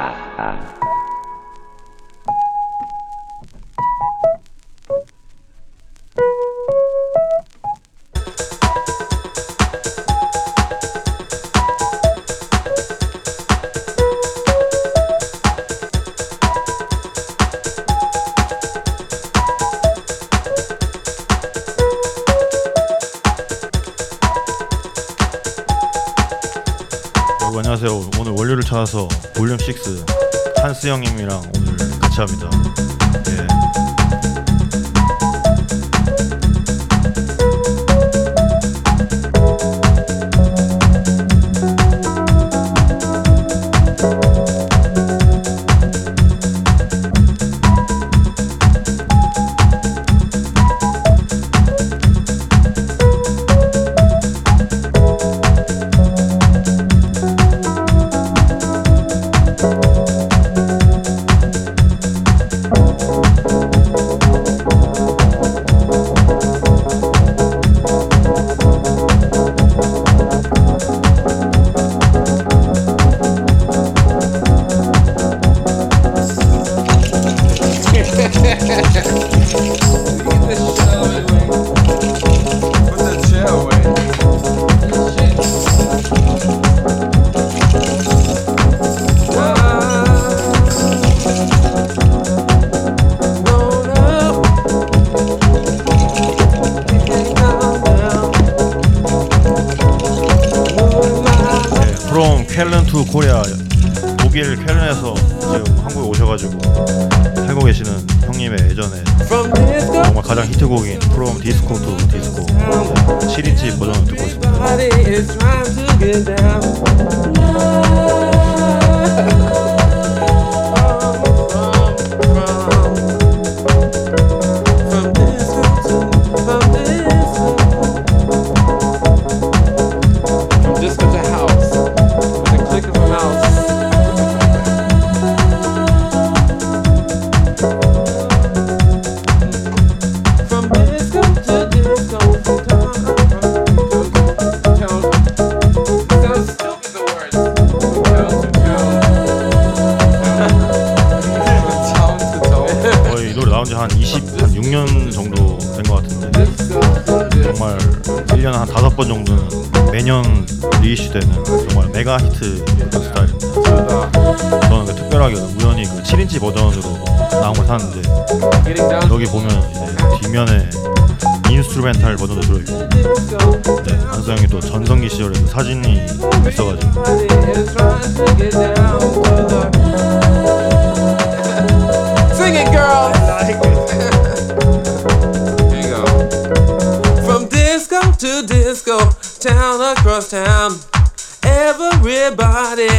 ah, ah. 한스 형님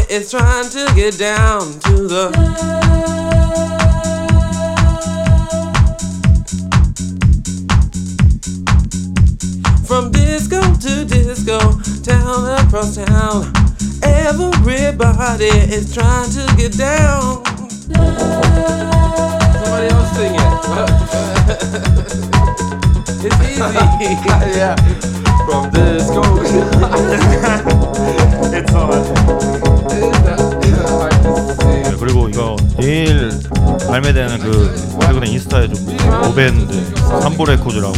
Everybody is trying to get down to the. From disco to disco, town across town. Everybody is trying to get down. Somebody else sing it. it's easy. yeah. From disco. It's on. 내일 발매되는 그 최근에 인스타에 좀 오밴드 삼보 레코드라고.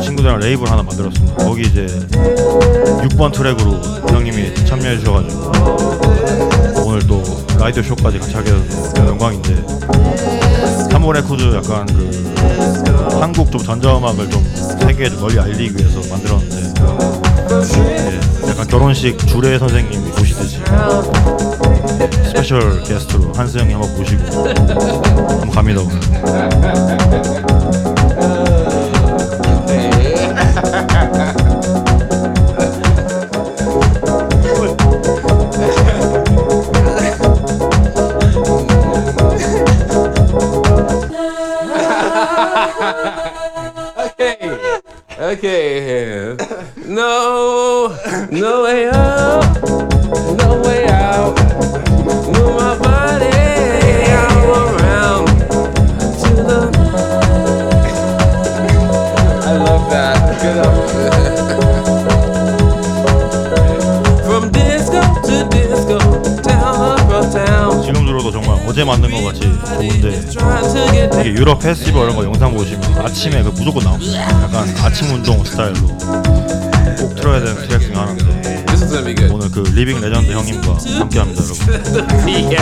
친구들이랑 레이블 하나 만들었습니다. 거기 이제 6번 트랙으로 형님이 참여해 주셔가지고 오늘 또 라디오 쇼까지 같이 하게 돼서 영광인데 삼보 레코드 약간 그 한국 좀 전자음악을 좀 세계에 좀 널리 알리기 위해서 만들었는데 예, 약간 결혼식 주례 선생님이 오시듯이 special guest로 형님 한번 모시고 한번 갑니다 오늘. Okay. No. No way up. No way out. 지금 들어도 정말 어제 만든 것 같이 좋은데 이게 유럽 페스티벌 이런 거 영상 보시면 아침에 그 무조건 나옵니다. 약간 아침 운동 스타일로 꼭 틀어야 되는 트랙 중에 하나인데. This is gonna be good. 오늘 그 리빙 레전드 형님과 함께합니다, 여러분.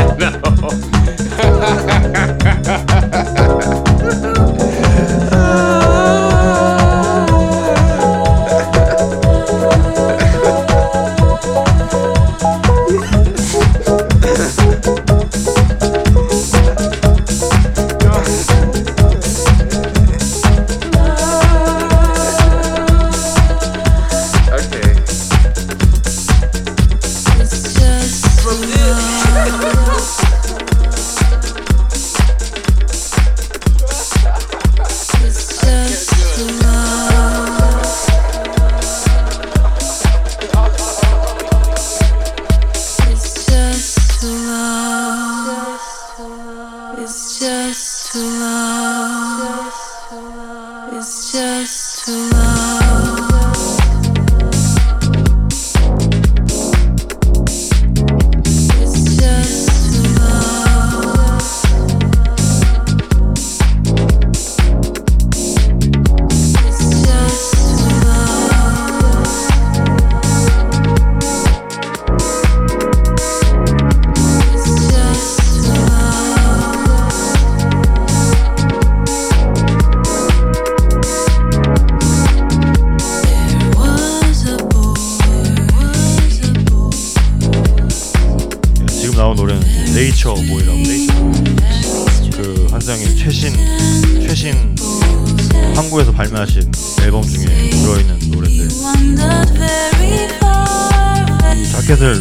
자켓을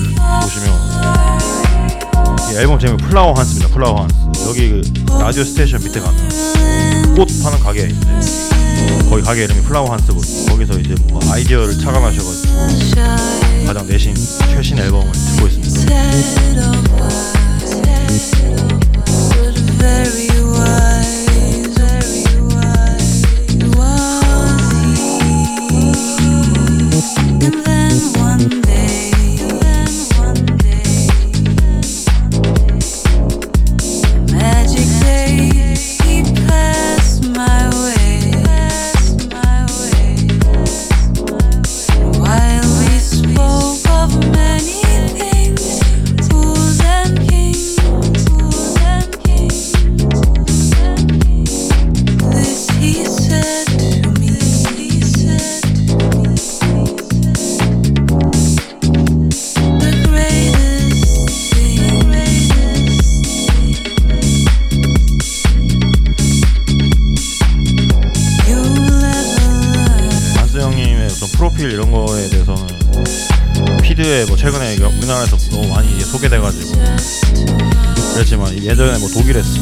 보시면 이 앨범 제목이 플라워 한스입니다. 플라워 한스. 여기 그 radio station 밑에 가면 꽃 파는 가게 있는데 거기 가게 이름이 플라워 한스거든요. 거기서 이제 뭐 아이디어를 착안하셔가지고 shy, 가장 내신 최신 앨범을 듣고 있습니다.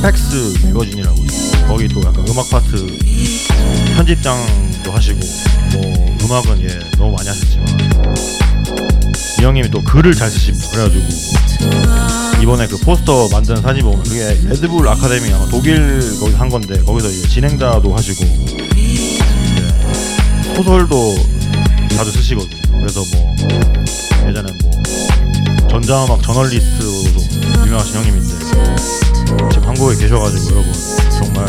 Spex 매거진이라고 있어요. 거기 또 약간 음악 파트 편집장도 하시고 뭐 음악은 예 너무 많이 하셨지만 이 형님이 또 글을 잘 쓰십니다. 그래가지고 이번에 그 포스터 만든 사진 보면 그게 레드불 아카데미 아마 독일 거기 한 건데 거기서 이제 진행자도 하시고 이제 소설도 자주 쓰시거든요. 그래서 뭐 예전에 뭐 전자음악 저널리스트로도 유명하신 형님인데 지금 한국에 계셔가지고 여러분 정말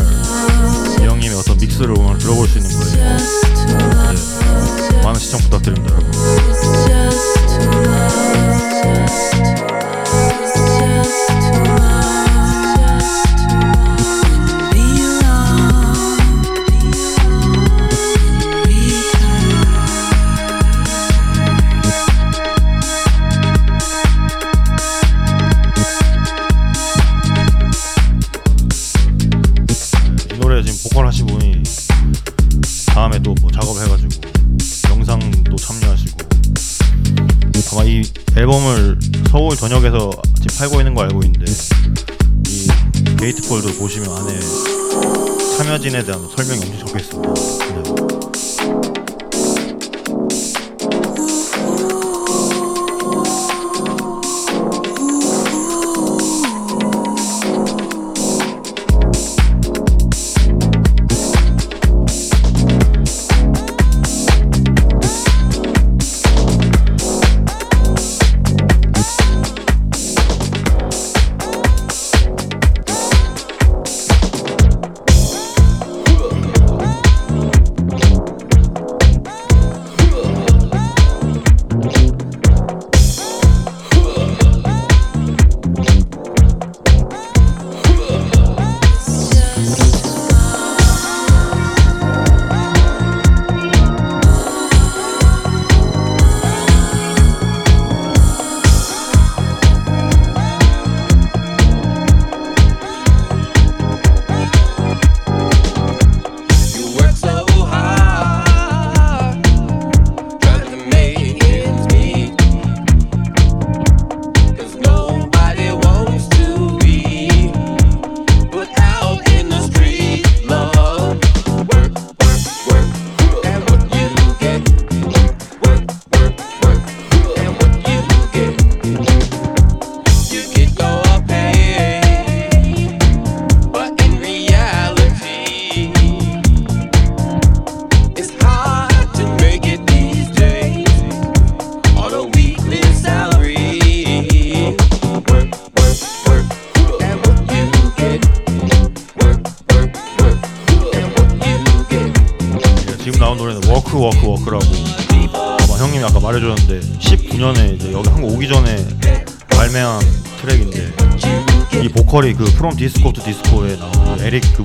이 형님의 어떤 믹스를 오늘 들어볼 수 있는 거예요. 네. 많은 시청 부탁드립니다, 여러분. 전역에서 지금 팔고 있는 거 알고 있는데 이 게이트폴도 보시면 안에 참여진에 대한 설명이 엄청 적혀 있습니다. ディスコとディスコへのエリック・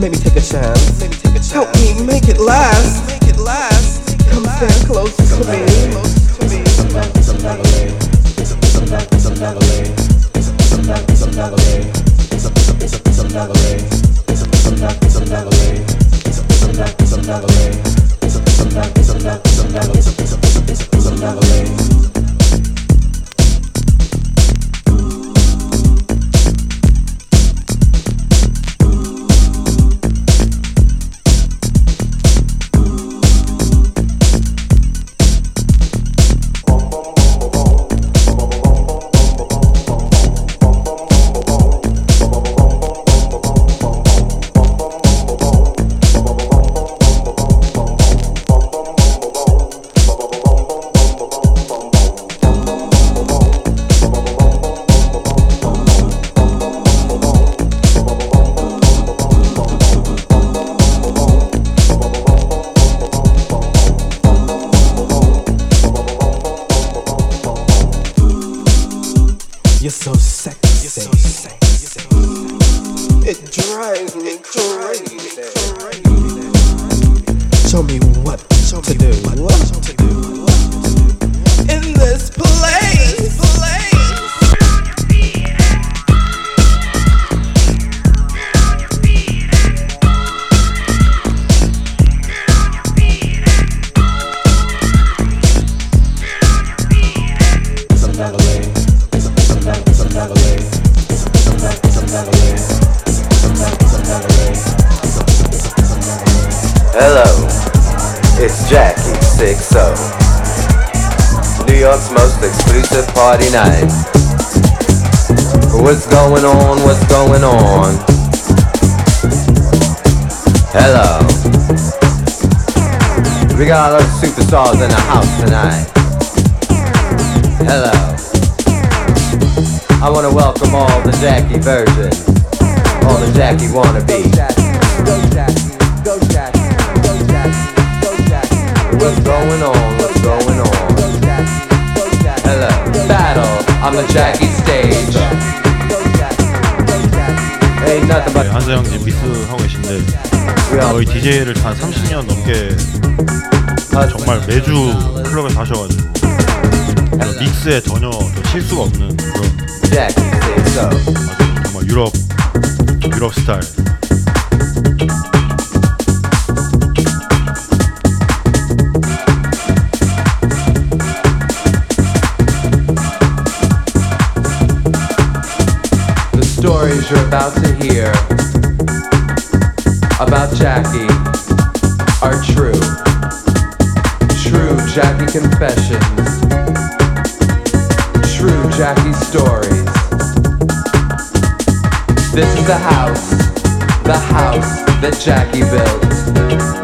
Make me take a chance. Help me make it last. Make it last. Come stand close to me. Close to me. It's another, it's another way. It's another, it's another way. It's another, it's another way. It's it's it's another way. It's it's it's another way. It's it's it's another way. It's it's it's another way. It's it's it's another way. It's it's it's another way. That Jackie built.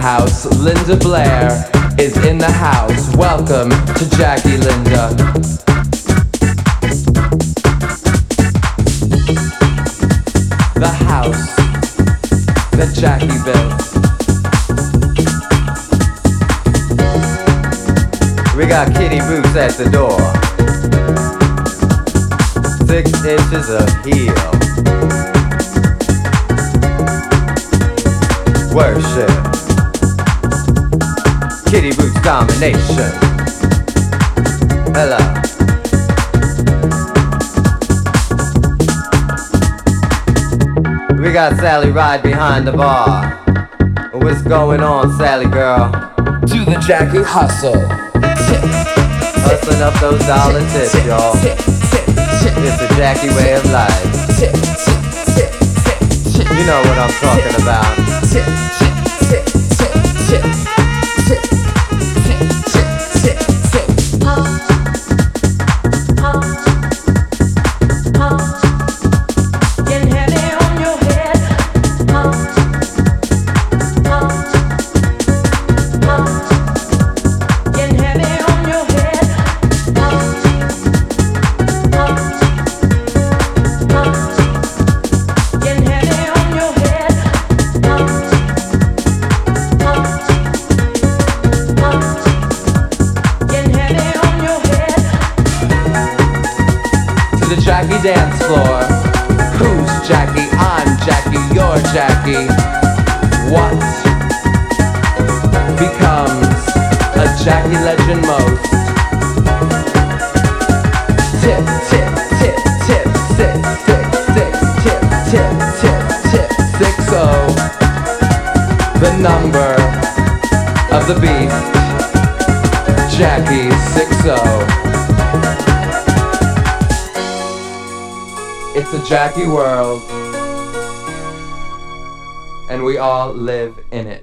House. Linda Blair is in the house. Welcome to Jackie Linda. The house that Jackie built. We got kitty boots at the door. Six inches of heel. Worship. Kitty boots domination. Hello. We got Sally right behind the bar. What's going on, Sally girl? To the Jackie hustle. Hustling up those dollar tips, y'all. It's the Jackie way of life. You know what I'm talking about. Jackie world. And we all live in it.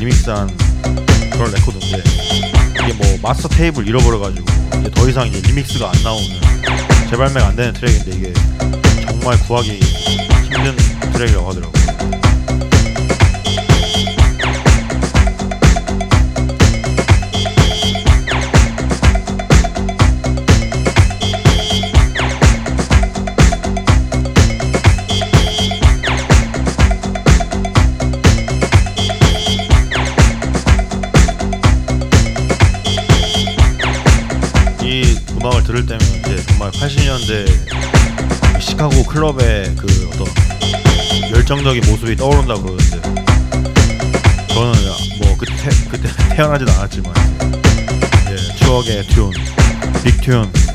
리믹스한 그런 레코드인데 이게 뭐 마스터 테이프를 잃어버려가지고 이제 더 이상 이제 리믹스가 안 나오는 재발매가 안 되는 트랙인데 이게 정말 구하기 힘든 트랙이라고 하더라고. 클럽의 그 어떤 열정적인 모습이 떠오른다 고 그러는데 저는 뭐 그때 그때 태어나지도 않았지만 예, 추억의 튠, 빅튠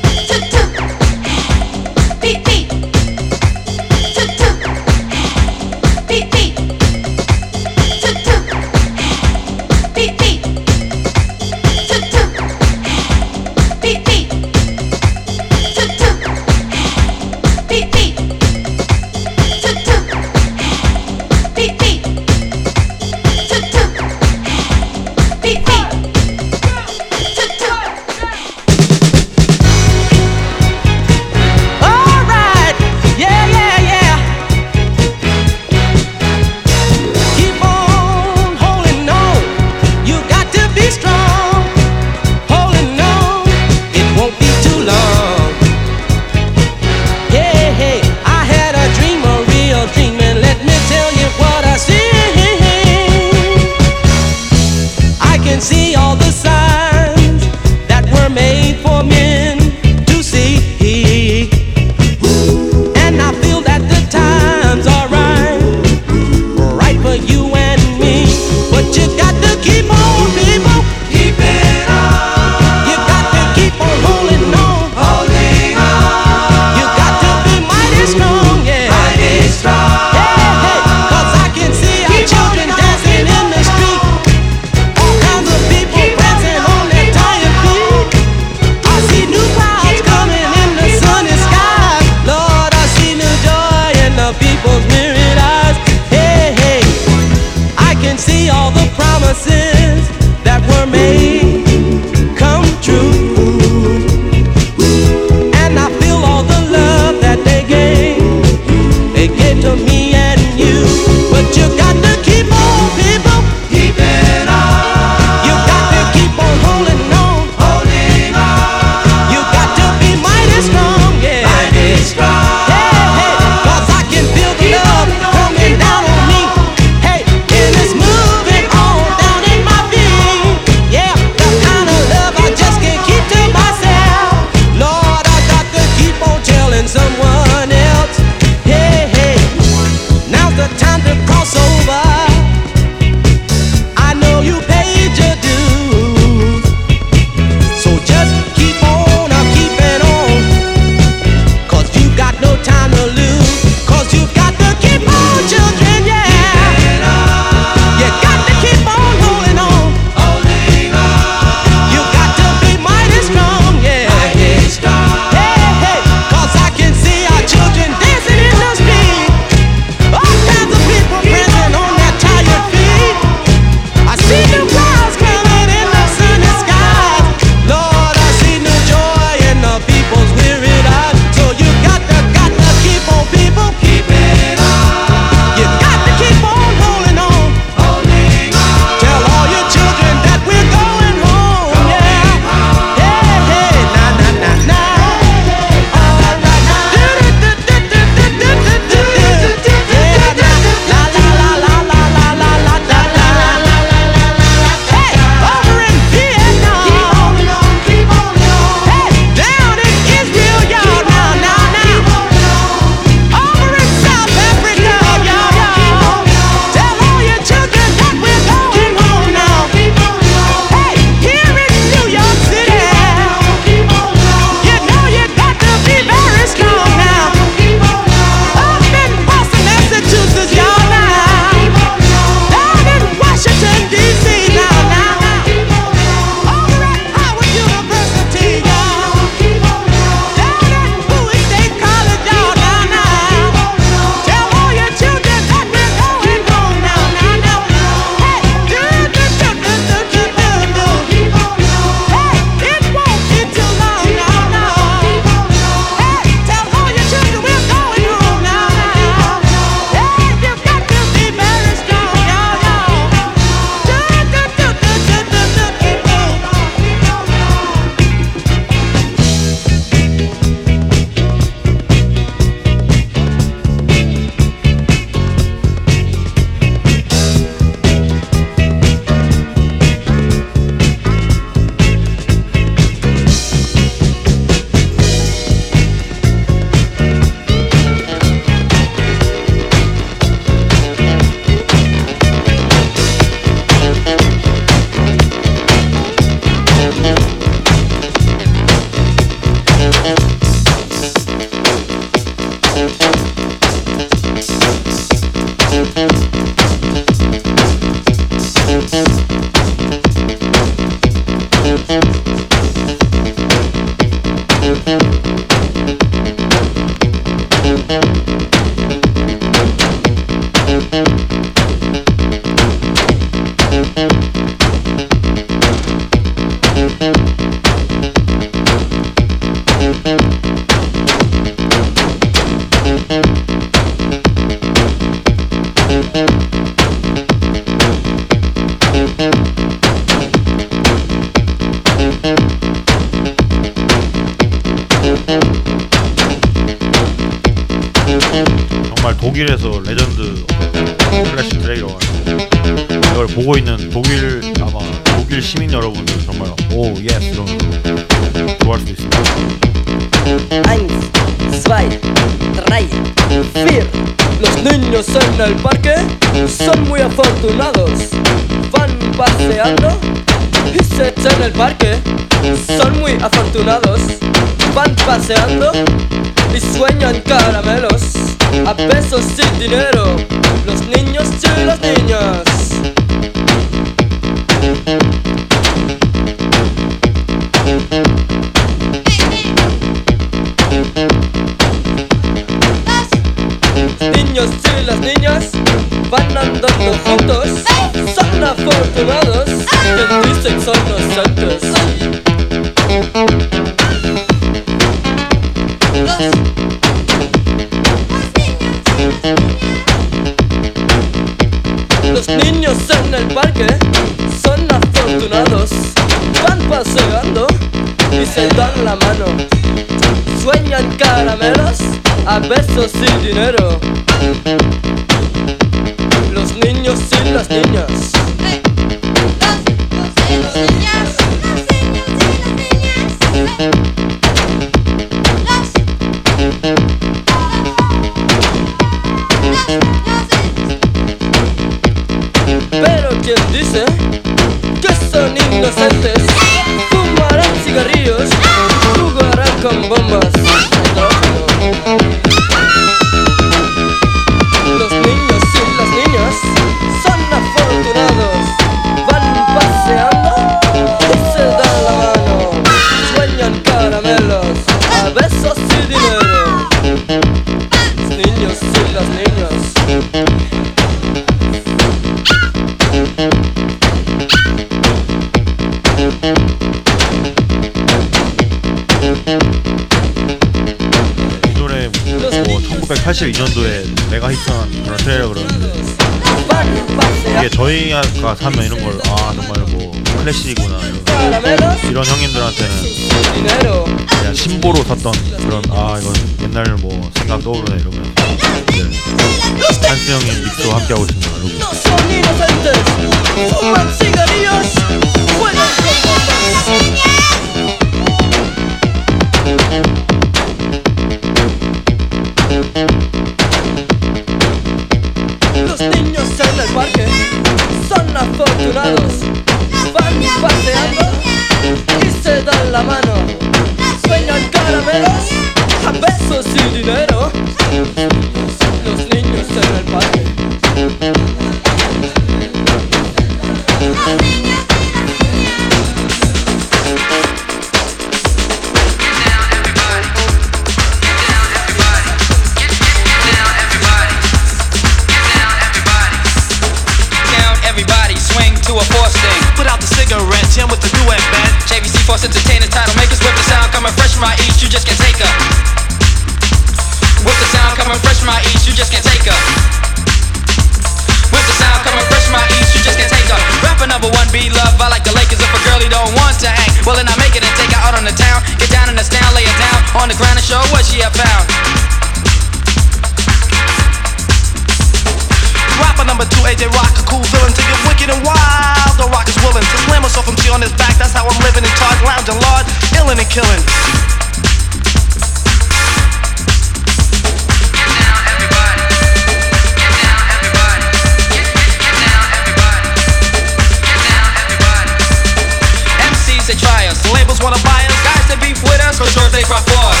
cause girls they cry us.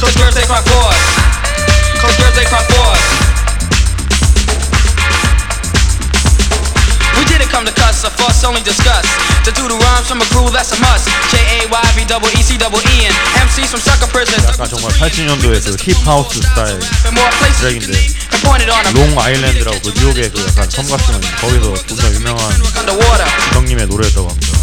Cause girls they cry us. Cause girls they cry us. We didn't come to cuss or fuss, only discuss. To do the rhymes from a rule, that's a must. J A Y V double E C double E N. MCs from sucker prison. 약간 정말 80년도의 그 힙하우스 스타일 them. 롱 아일랜드라고 그 뉴욕의 그 약간 섬 같은 거 거기서 존나 유명한. 형님의 노래였다고 합니다.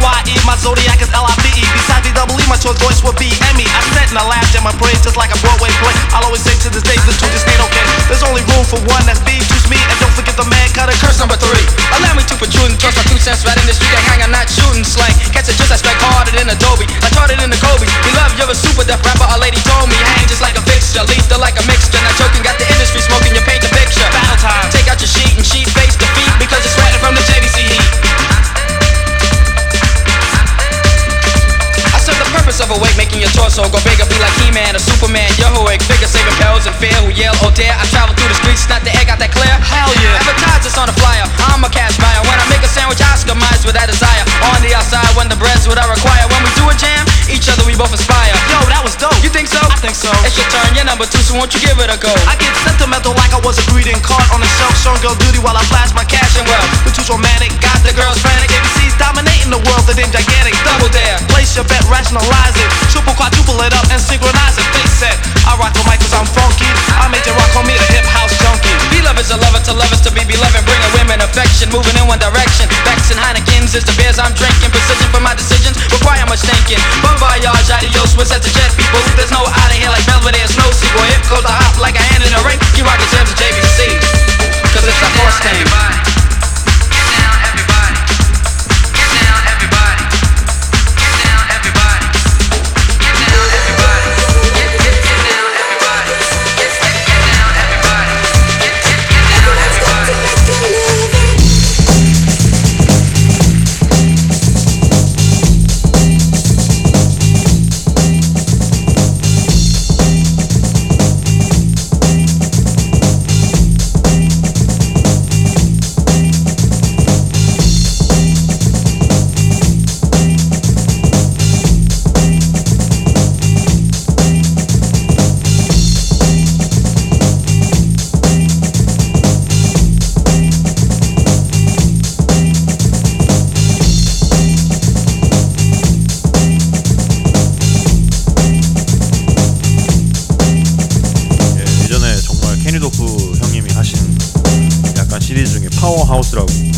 A-Y-E, my zodiac is L-I-V-E Besides the double E, my choice voice would be Emmy I said and I laughed and my praise just like a Broadway play I'll always say to this day, the two just ain't okay There's only room for one, that's B, choose me And don't forget the man cutter Curse number three. Allow me to protrude and toss my two cents right in the street. I hang, I'm not shooting slang. Catch it just I strike harder than Adobe. I charted in the Kobe. You love, you're a super deaf rapper. A lady told me, hang just like a fixture, lethal like a mixture. Not joking, got the industry smoking. You paint the picture. Battle time. Take out your sheet and sheet face defeat because you're sweating from the JVC heat. The purpose of a weight, making your torso go bigger. Be like He-Man or Superman. Heroic figure, saving perils and fear. Who yell, oh dare. I travel through the streets, not the air, got that clear. Hell yeah. Advertise on a flyer. I'm a cash buyer. When I make a sandwich, I customize with that desire. On the outside, when the bread's what I require. When we do a jam, each other we both aspire. Yo, that was dope You think so? I think so It's your turn, you're number two, so won't you give it a go? I get sentimental like I was a greeting card on the shelf Showing girl duty while I flash my cash and wealth The two's romantic, got the girls frantic ABC's dominating the world, they're gigantic Double dare. Place your bet, rationalize it Triple, quadruple it up and synchronize it Face it, I rock the mic cause I'm funky I made you rock on me, the hip house junkie Be lovers are lovers to lovers to be beloved. Bringing women affection, moving in one direction. And Heineken's is the beers I'm drinking. Precision for my decisions require much thinking. Bon voyage, adios, Swiss at the jet people. There's no out of here like Belvedere's no sequel. Hip goes a hop like a hand in a ring. You rockin' Jams and JVC. Cause it's a horse thing. строк.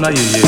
Nó.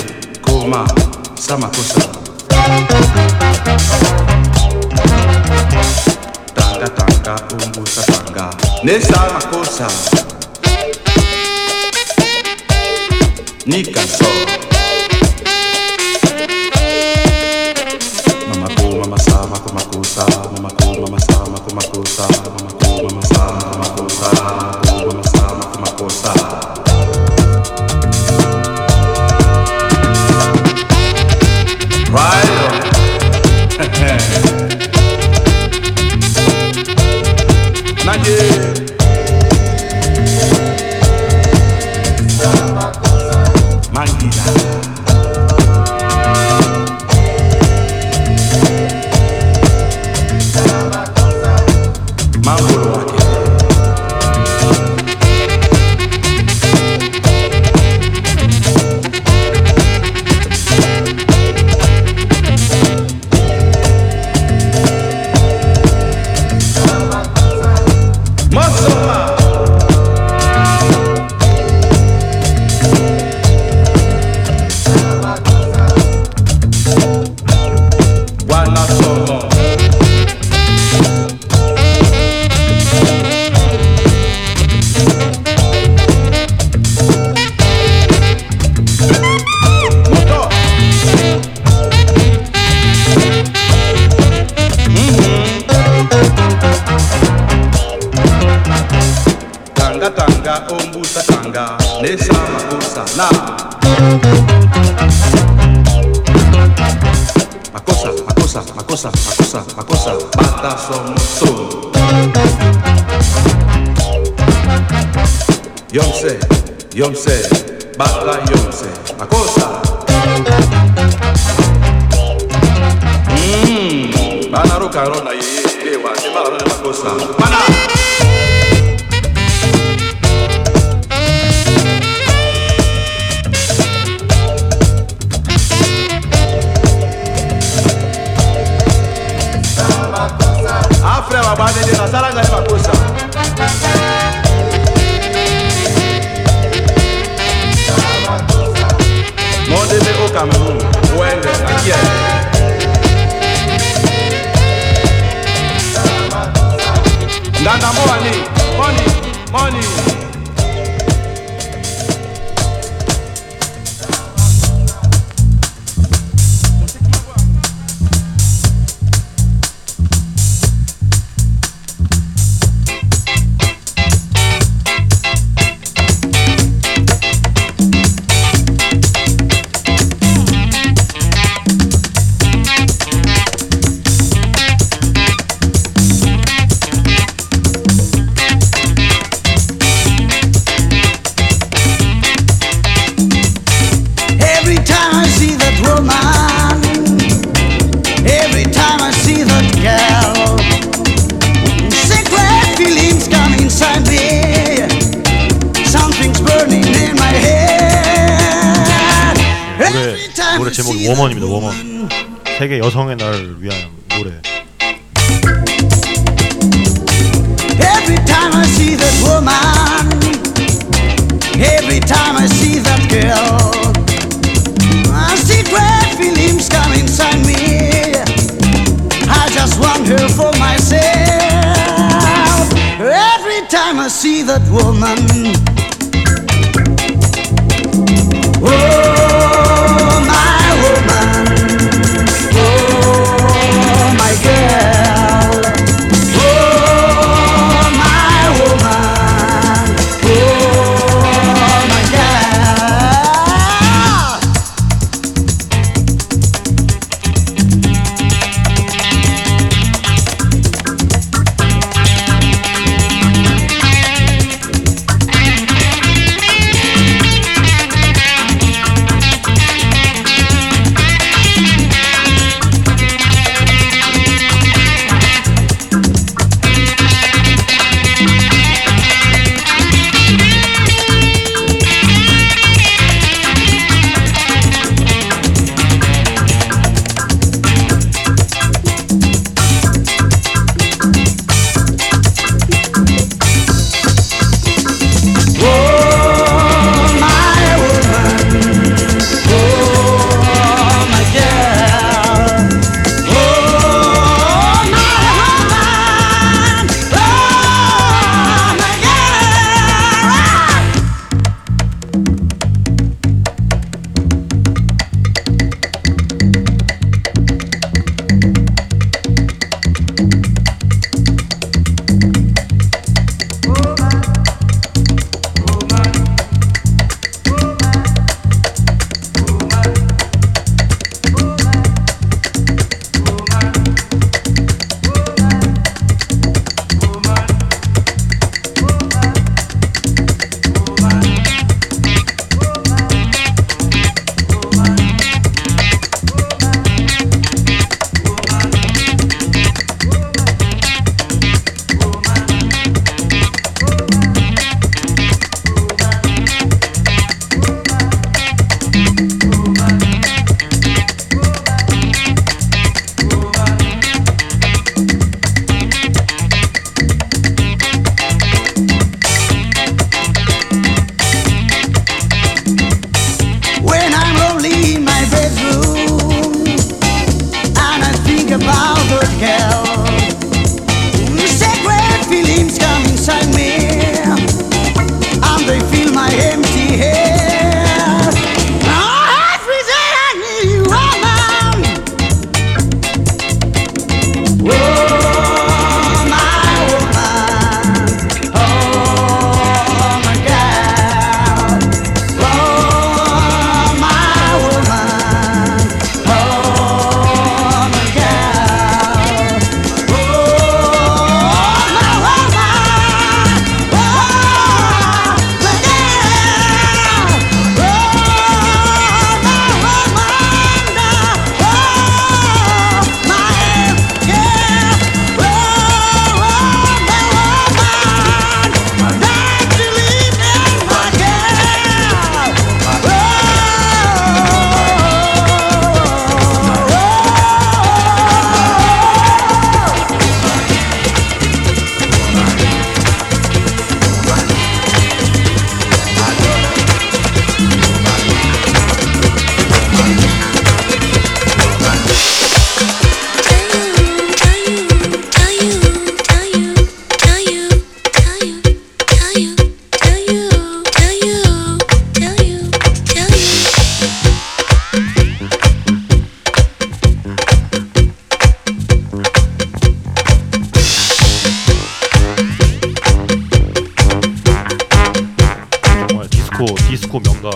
디스코 디스코 명가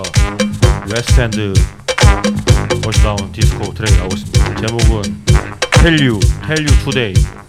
멋이 나온 디스코 트랙이 나오고 있습니다. 제목은 Tell You, Tell You Today.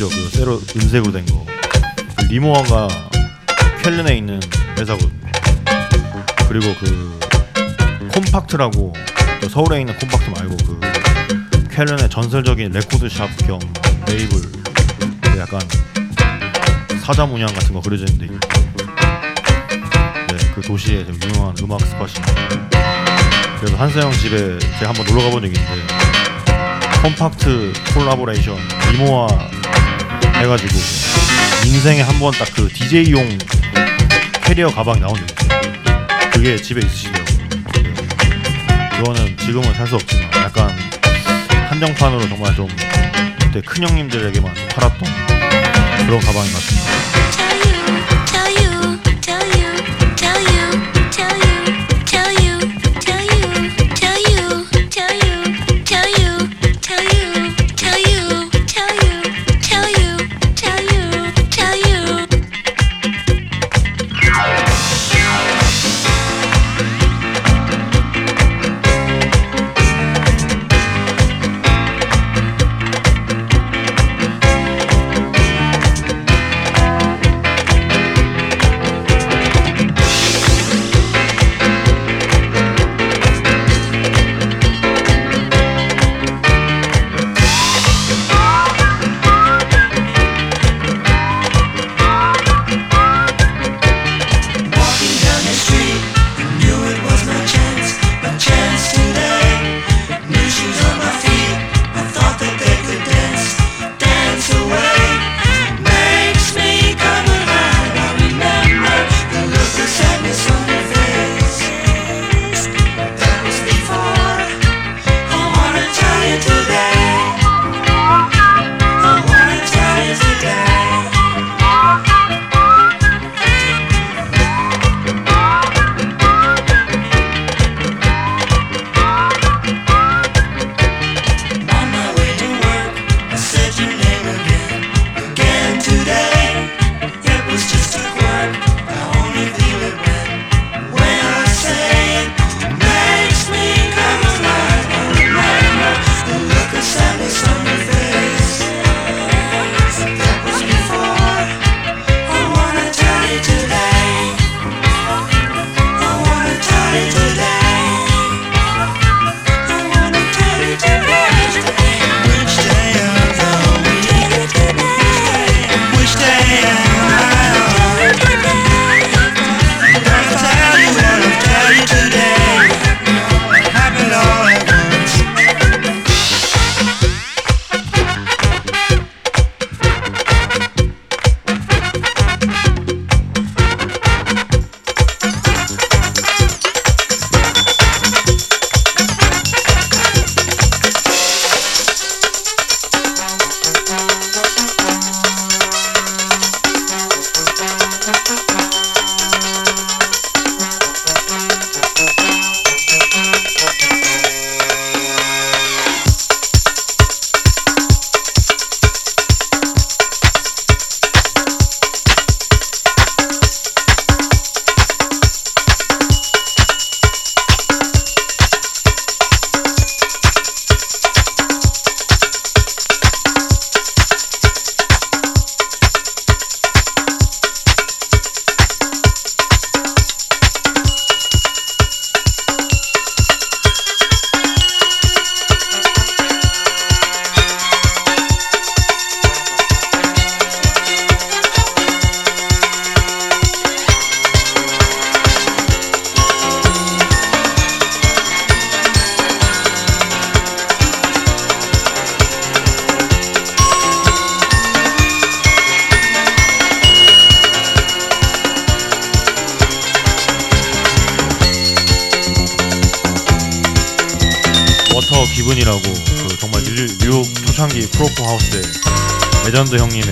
아시죠? 그 새로 은색으로 된 거. 그 리모아가 쾰른에 있는 회사거든요. 그리고 그 콤팍트라고 저 서울에 있는 콤팍트 말고 그 쾰른의 전설적인 레코드샵 겸 레이블 그 약간 사자 문양 같은 거 그려져 있는데 네, 그 도시에 좀 유명한 음악 spot입니다. 그래서 한스 형 집에 제가 한번 놀러 가본 적이 있는데 컴팍트 콜라보레이션 리모아 해가지고 인생에 한 번 딱 그 DJ용 캐리어 가방이 있어요. 그게 집에 있으시더라고요. 네. 그거는 지금은 살 수 없지만 약간 한정판으로 정말 좀 그때 큰 형님들에게만 팔았던 그런 가방인 것 같습니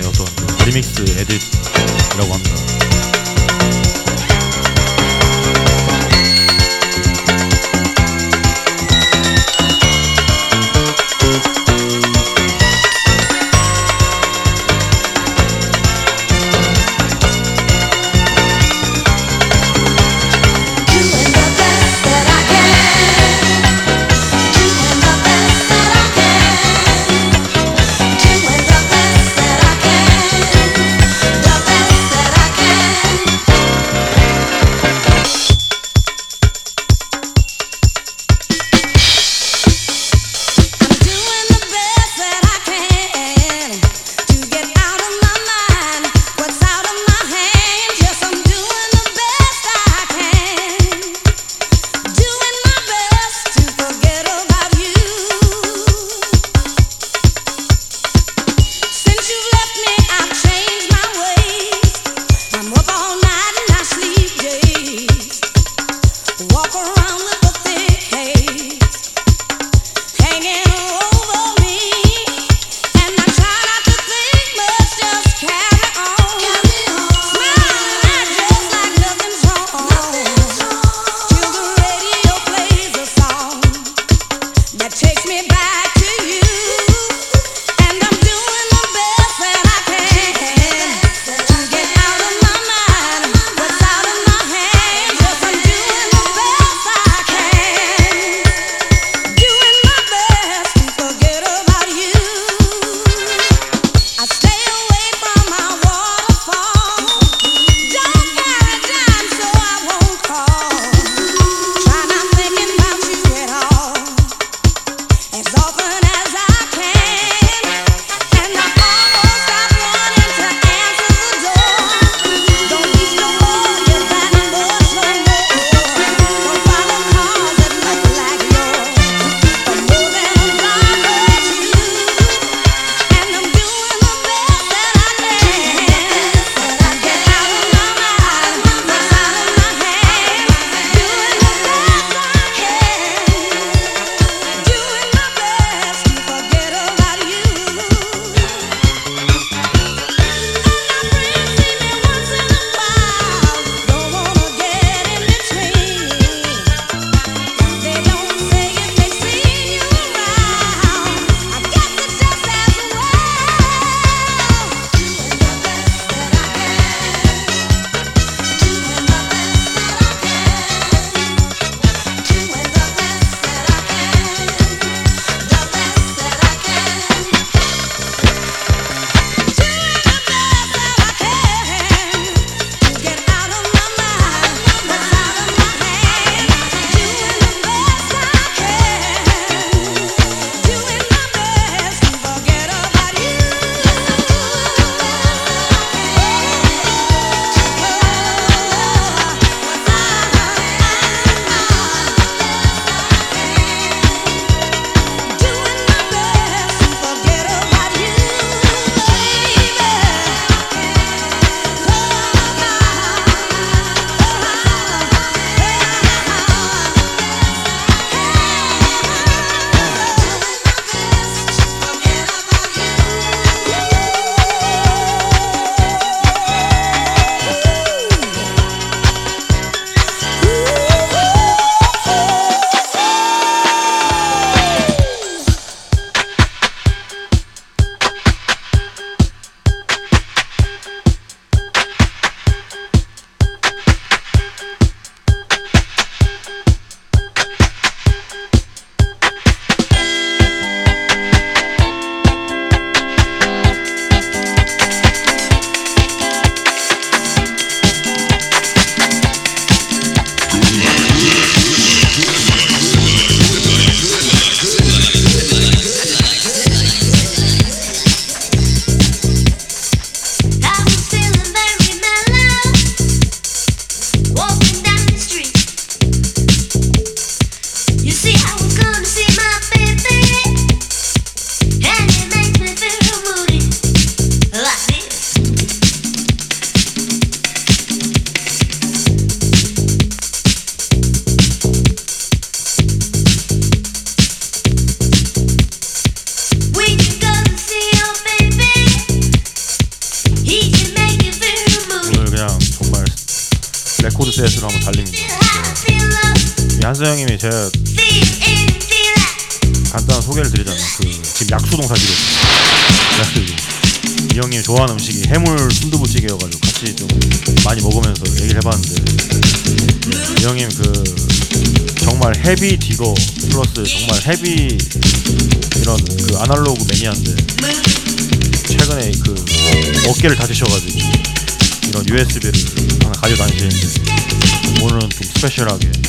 어 USB를 하나 가져다니시는데 오늘은 좀 스페셜하게.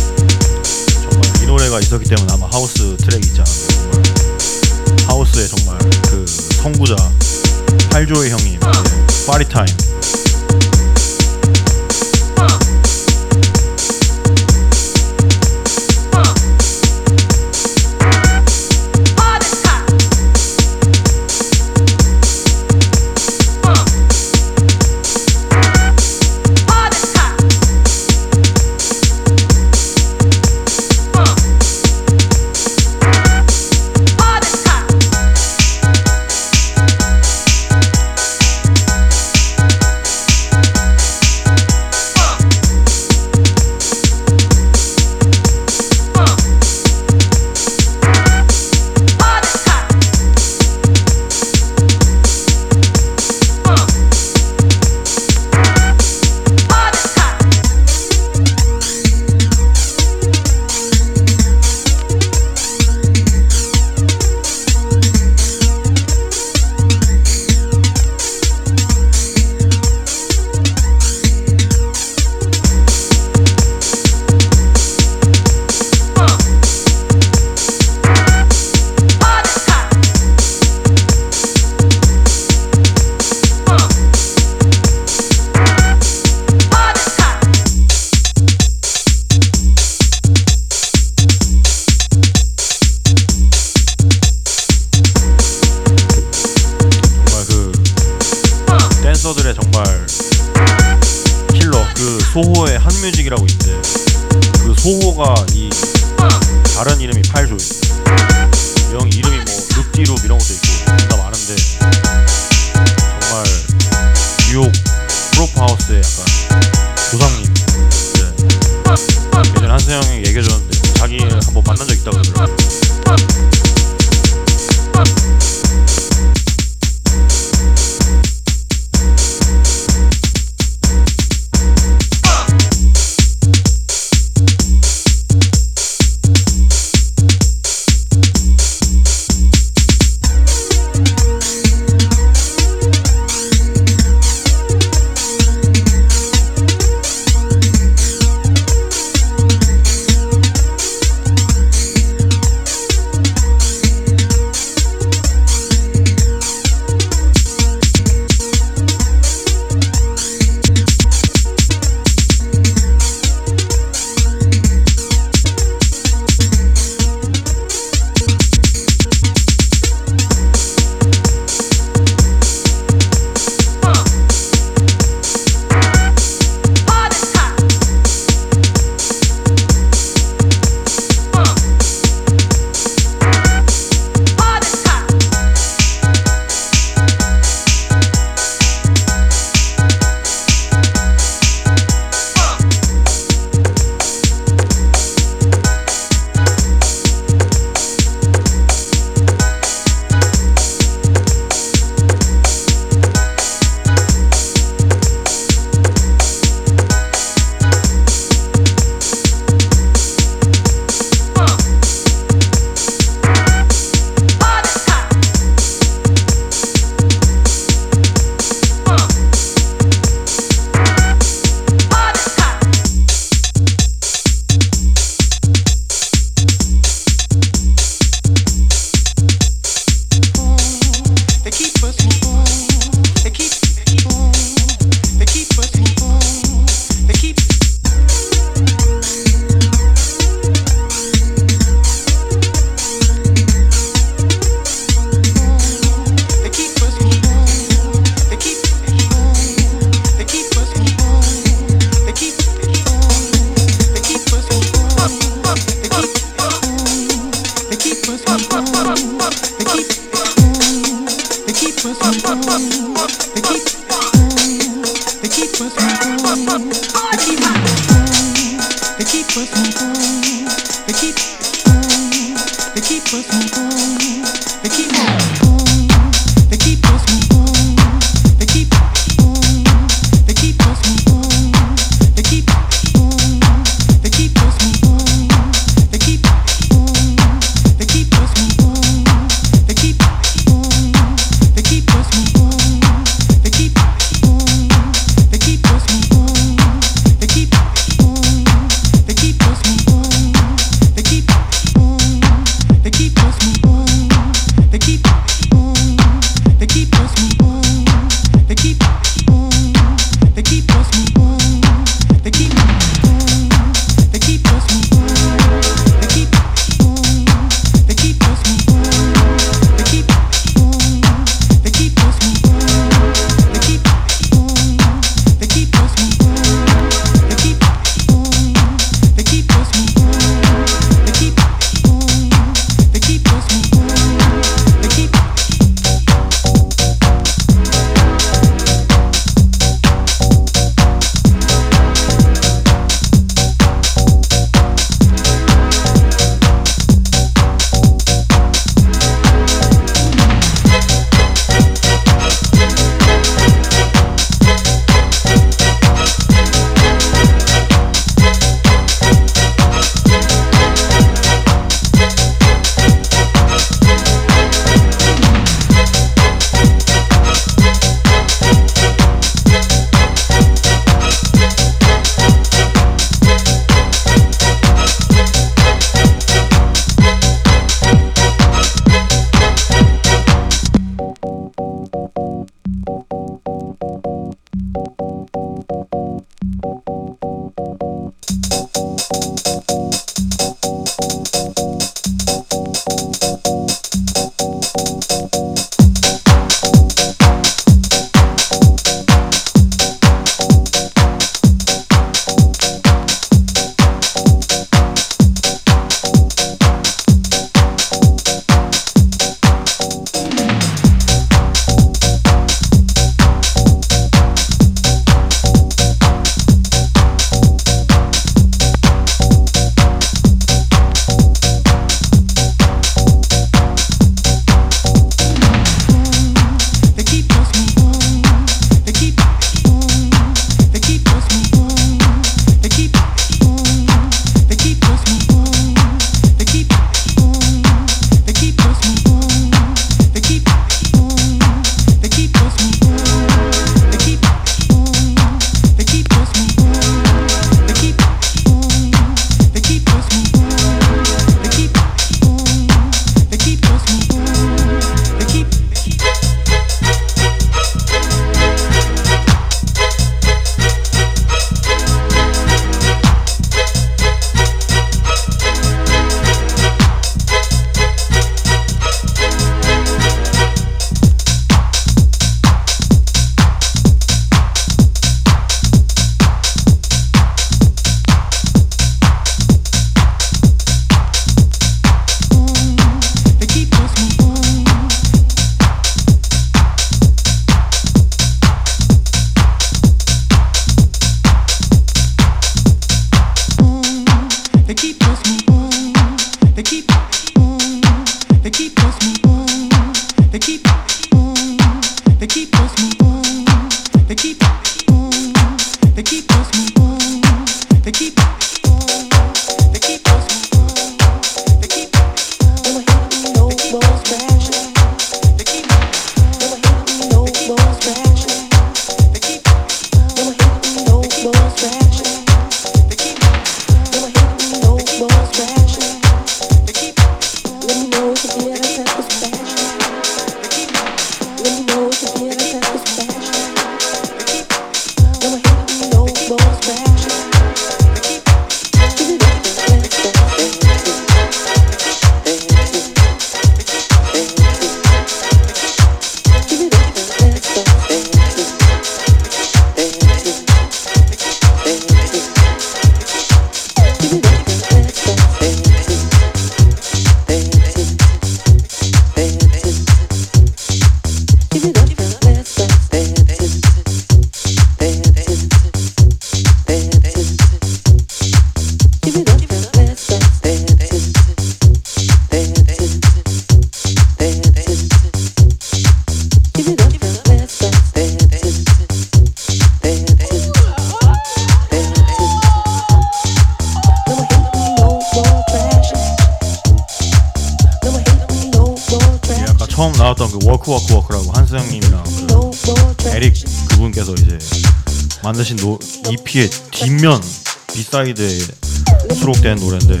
된 노래인데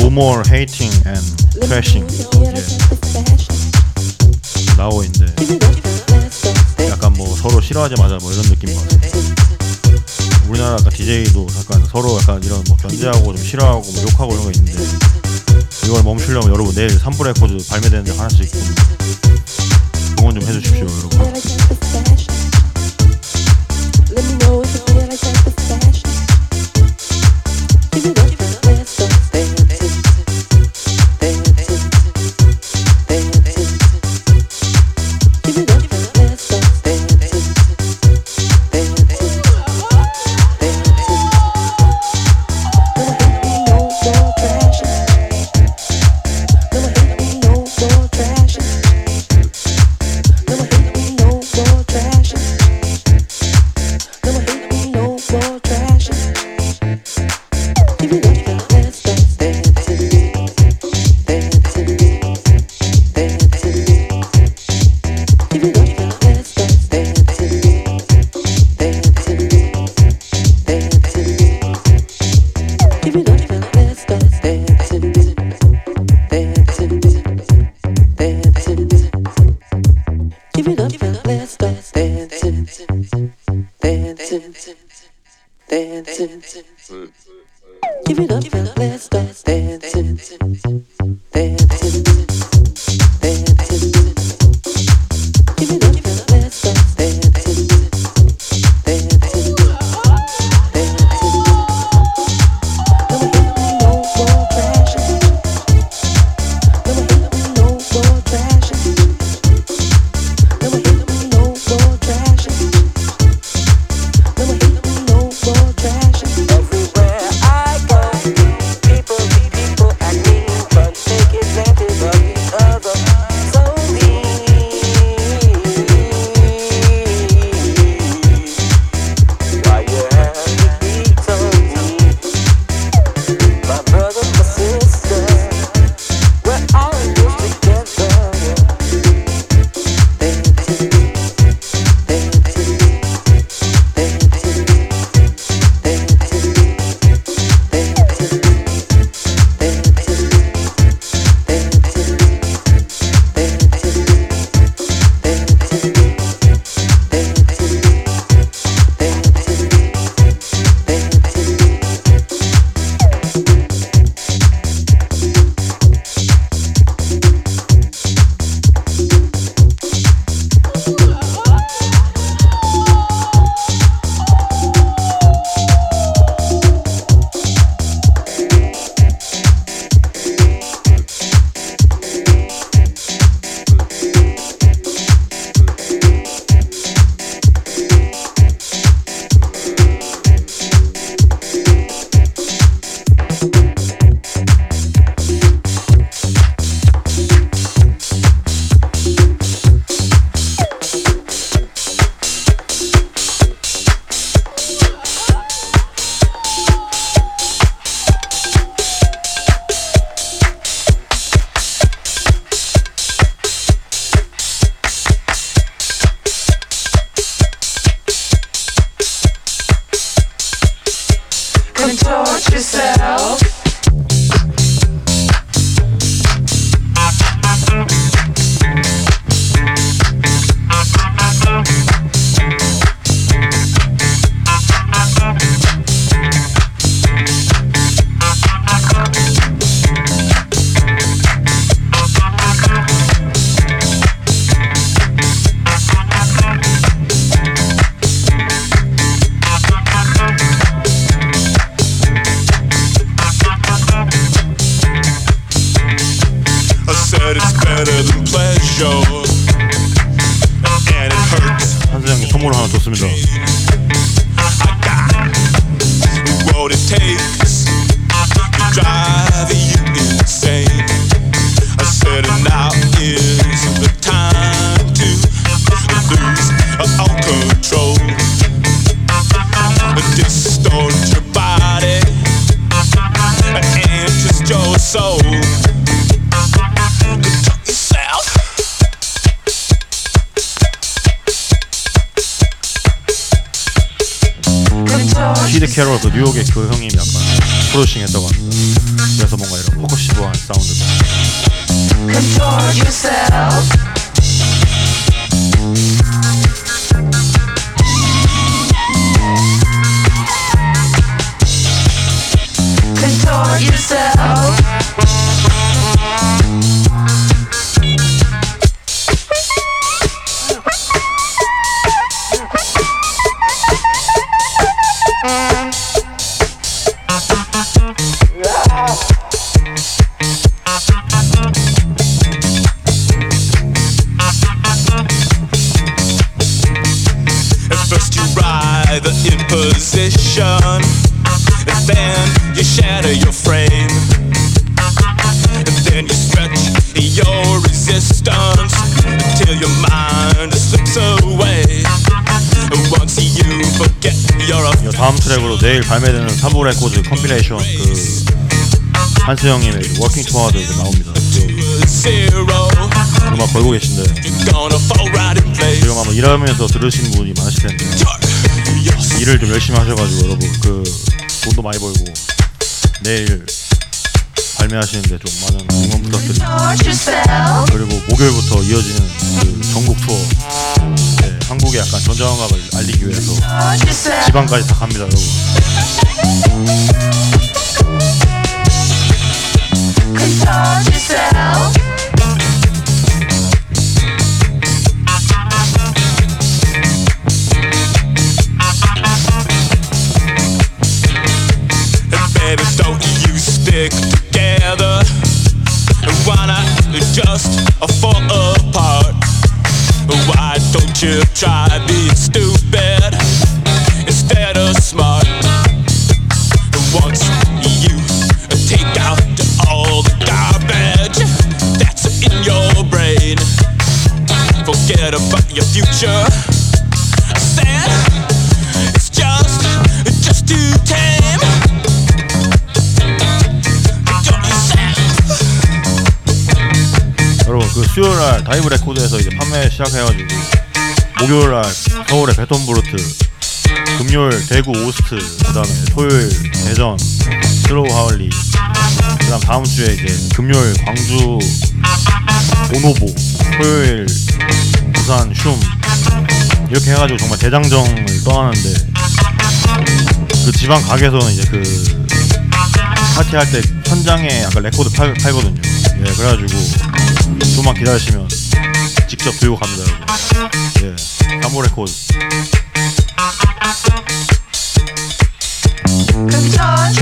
No More Hating and Trashing 이게 나오고 있는데 약간 뭐 서로 싫어하지 말자 뭐 이런 느낌 같아. 우리나라 약간 DJ도 약간 서로 약간 이런 뭐 견제하고 좀 싫어하고 뭐 욕하고 이런 거 있는데 이걸 멈추려면 여러분 내일 삼보 레코드 발매되는데 하나씩 좀 응원 좀 해주십시오 여러분. Control yourself. 삼보 레코드 compilation 그 한스 형님의 워킹 투어도 이제 나옵니다. 그 음악 걸고 계신데. 지금 아마 일하면서 들으시는 분이 많으실 텐데 일을 좀 열심히 하셔가지고 여러분 그 돈도 많이 벌고 내일 발매하시는데 좀 많은 응원 부탁드립니다. 그리고 목요일부터 이어지는 그 전국 투어 네, 한국의 약간 전자음악을 알리기 위해서 지방까지 다 갑니다 여러분. Control yourself. 수요일날 다이브 레코드에서 이제 판매 시작해가지고 목요일날 서울의 베톤 브루트 금요일 대구 오스트 그 다음에 토요일 대전 슬로우 하울리 그 다음 다음 주에 이제 금요일 광주 오노보 토요일 부산 슘 이렇게 해가지고 정말 대장정을 떠나는데 그 지방 가게에서는 이제 그 파티할 때 현장에 약간 레코드 팔, 팔거든요. 예 그래가지고 좀만 기다리시면 직접 들고 갑니다 여러분. 예 삼보 레코드. Control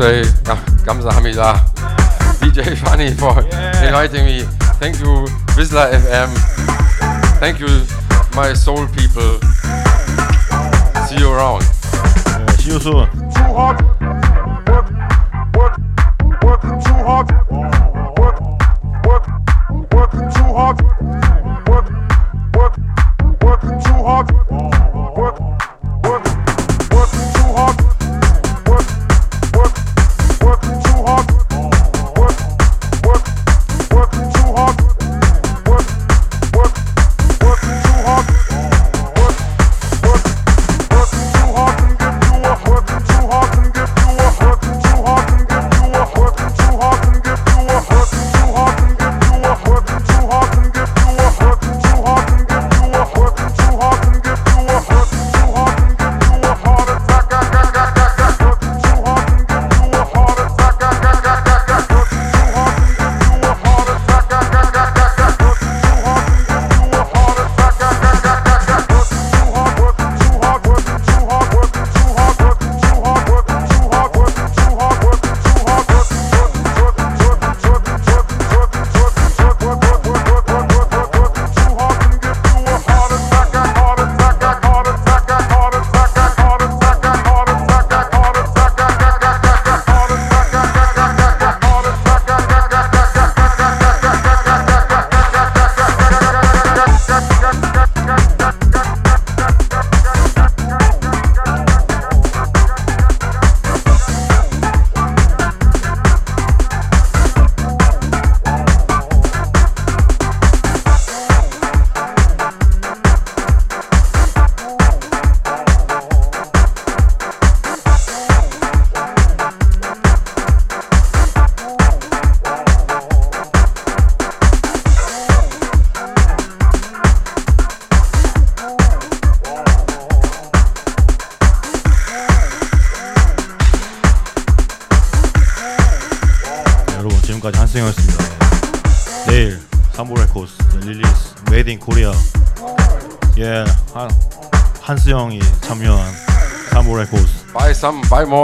say uh, Gamza Hamida, DJ Funny for yeah. inviting me. Thank you, Whistler FM. Thank you, my soul people. See you around. Yeah, see you soon.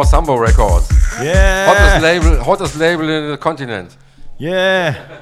Sambo Records. Yeah. Hottest label, hottest label in the continent. Yeah.